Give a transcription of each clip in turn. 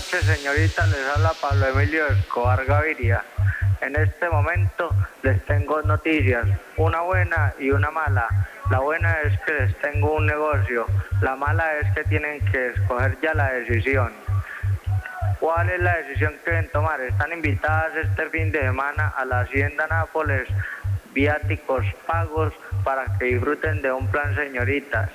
señorita, les habla Pablo Emilio Escobar Gaviria. En este momento les tengo noticias, una buena y una mala. La buena es que les tengo un negocio, la mala es que tienen que escoger ya la decisión. ¿Cuál es la decisión que deben tomar? Están invitadas este fin de semana a la Hacienda Nápoles, viáticos pagos para que disfruten de un plan señoritas.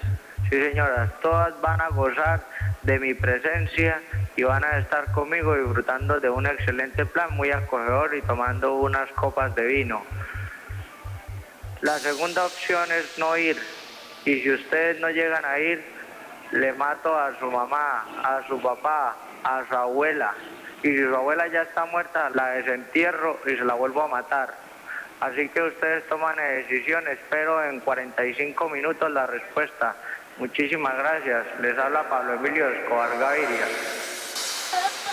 Sí, señoras, todas van a gozar de mi presencia y van a estar conmigo disfrutando de un excelente plan muy acogedor y tomando unas copas de vino. La segunda opción es no ir y si ustedes no llegan a ir, le mato a su mamá, a su papá, a su abuela. Y si su abuela ya está muerta, la desentierro y se la vuelvo a matar. Así que ustedes toman decisión, espero en 45 minutos la respuesta. Muchísimas gracias. Les habla Pablo Emilio Escobar Gaviria. Ha ha ha!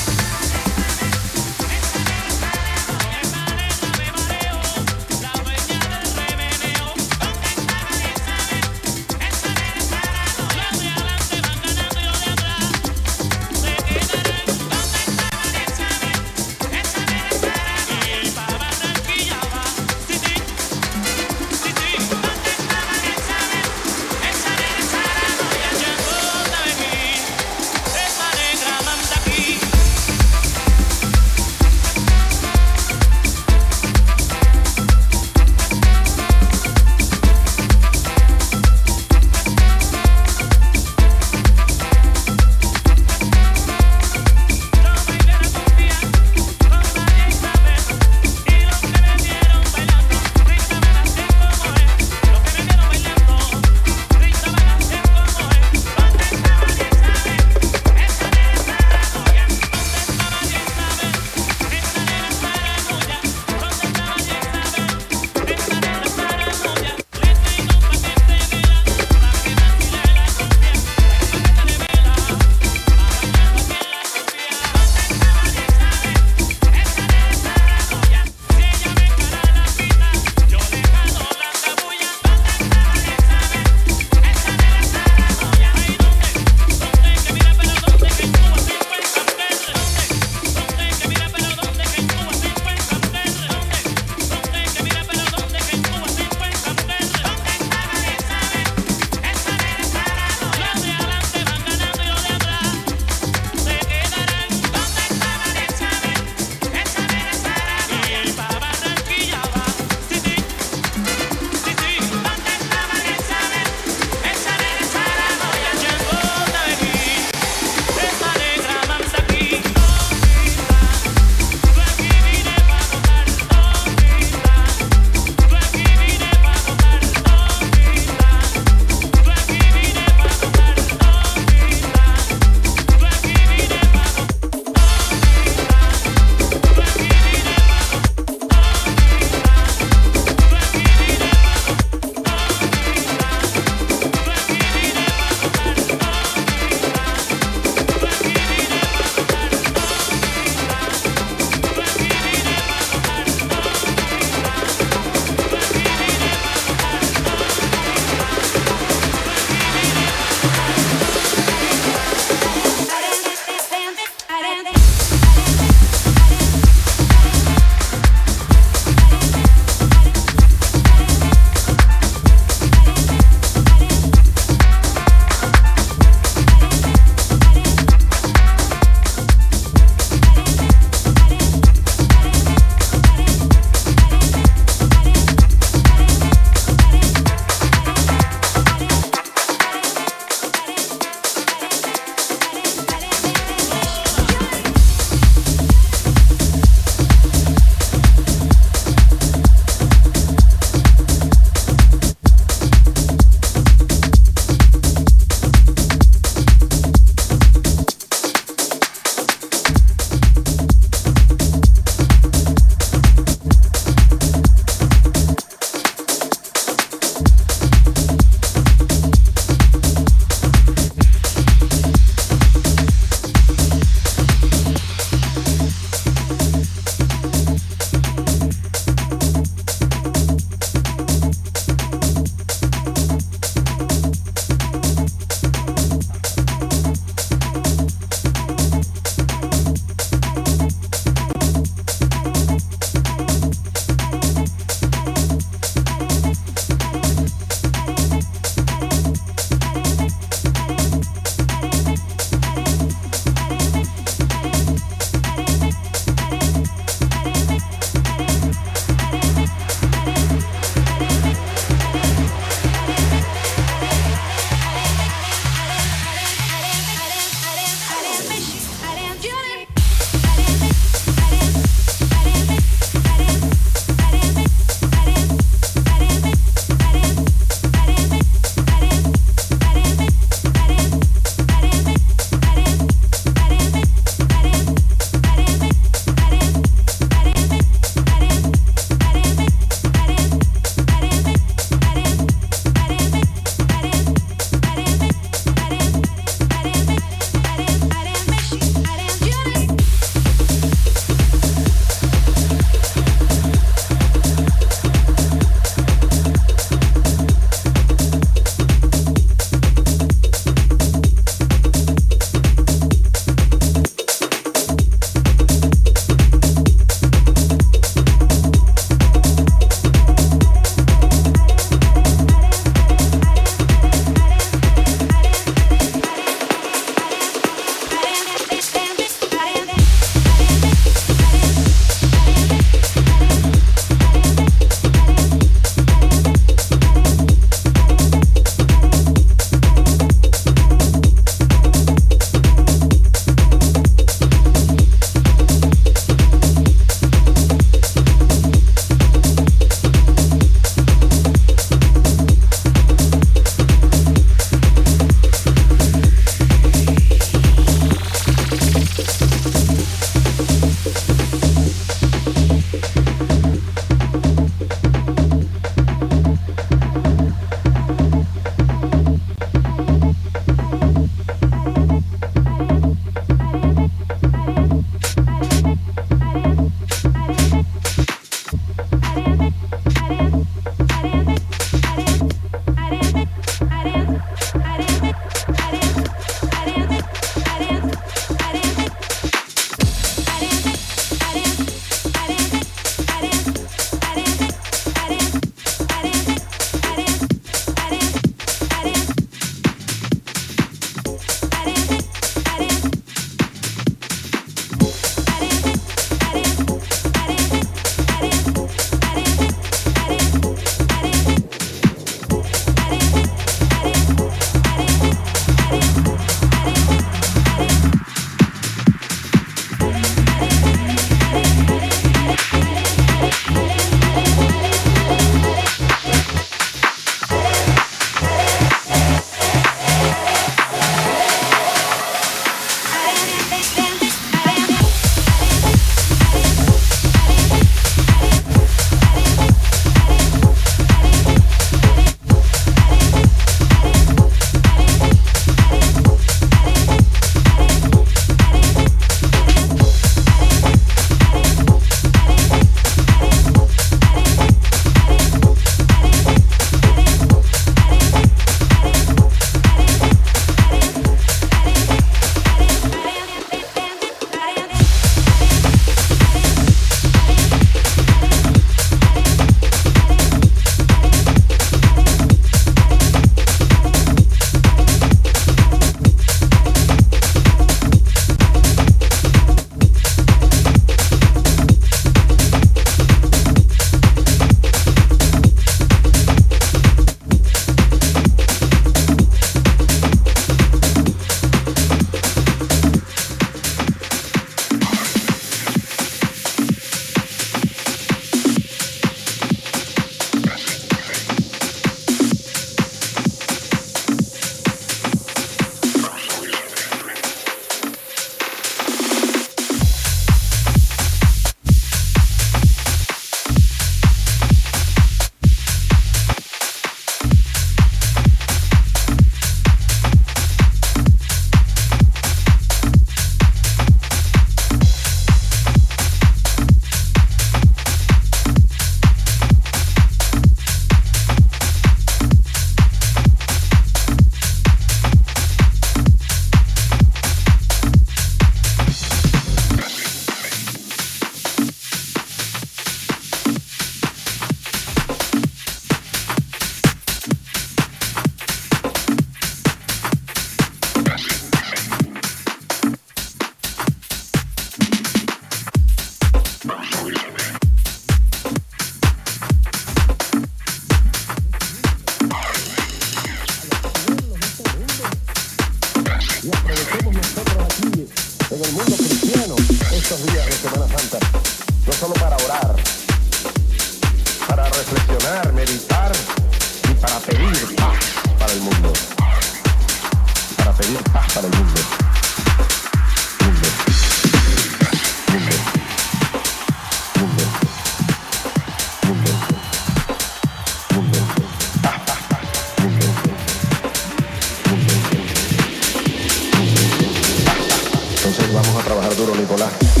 vamos a trabajar duro, Nicolás.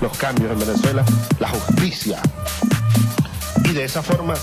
los cambios en Venezuela, la justicia. Y de esa forma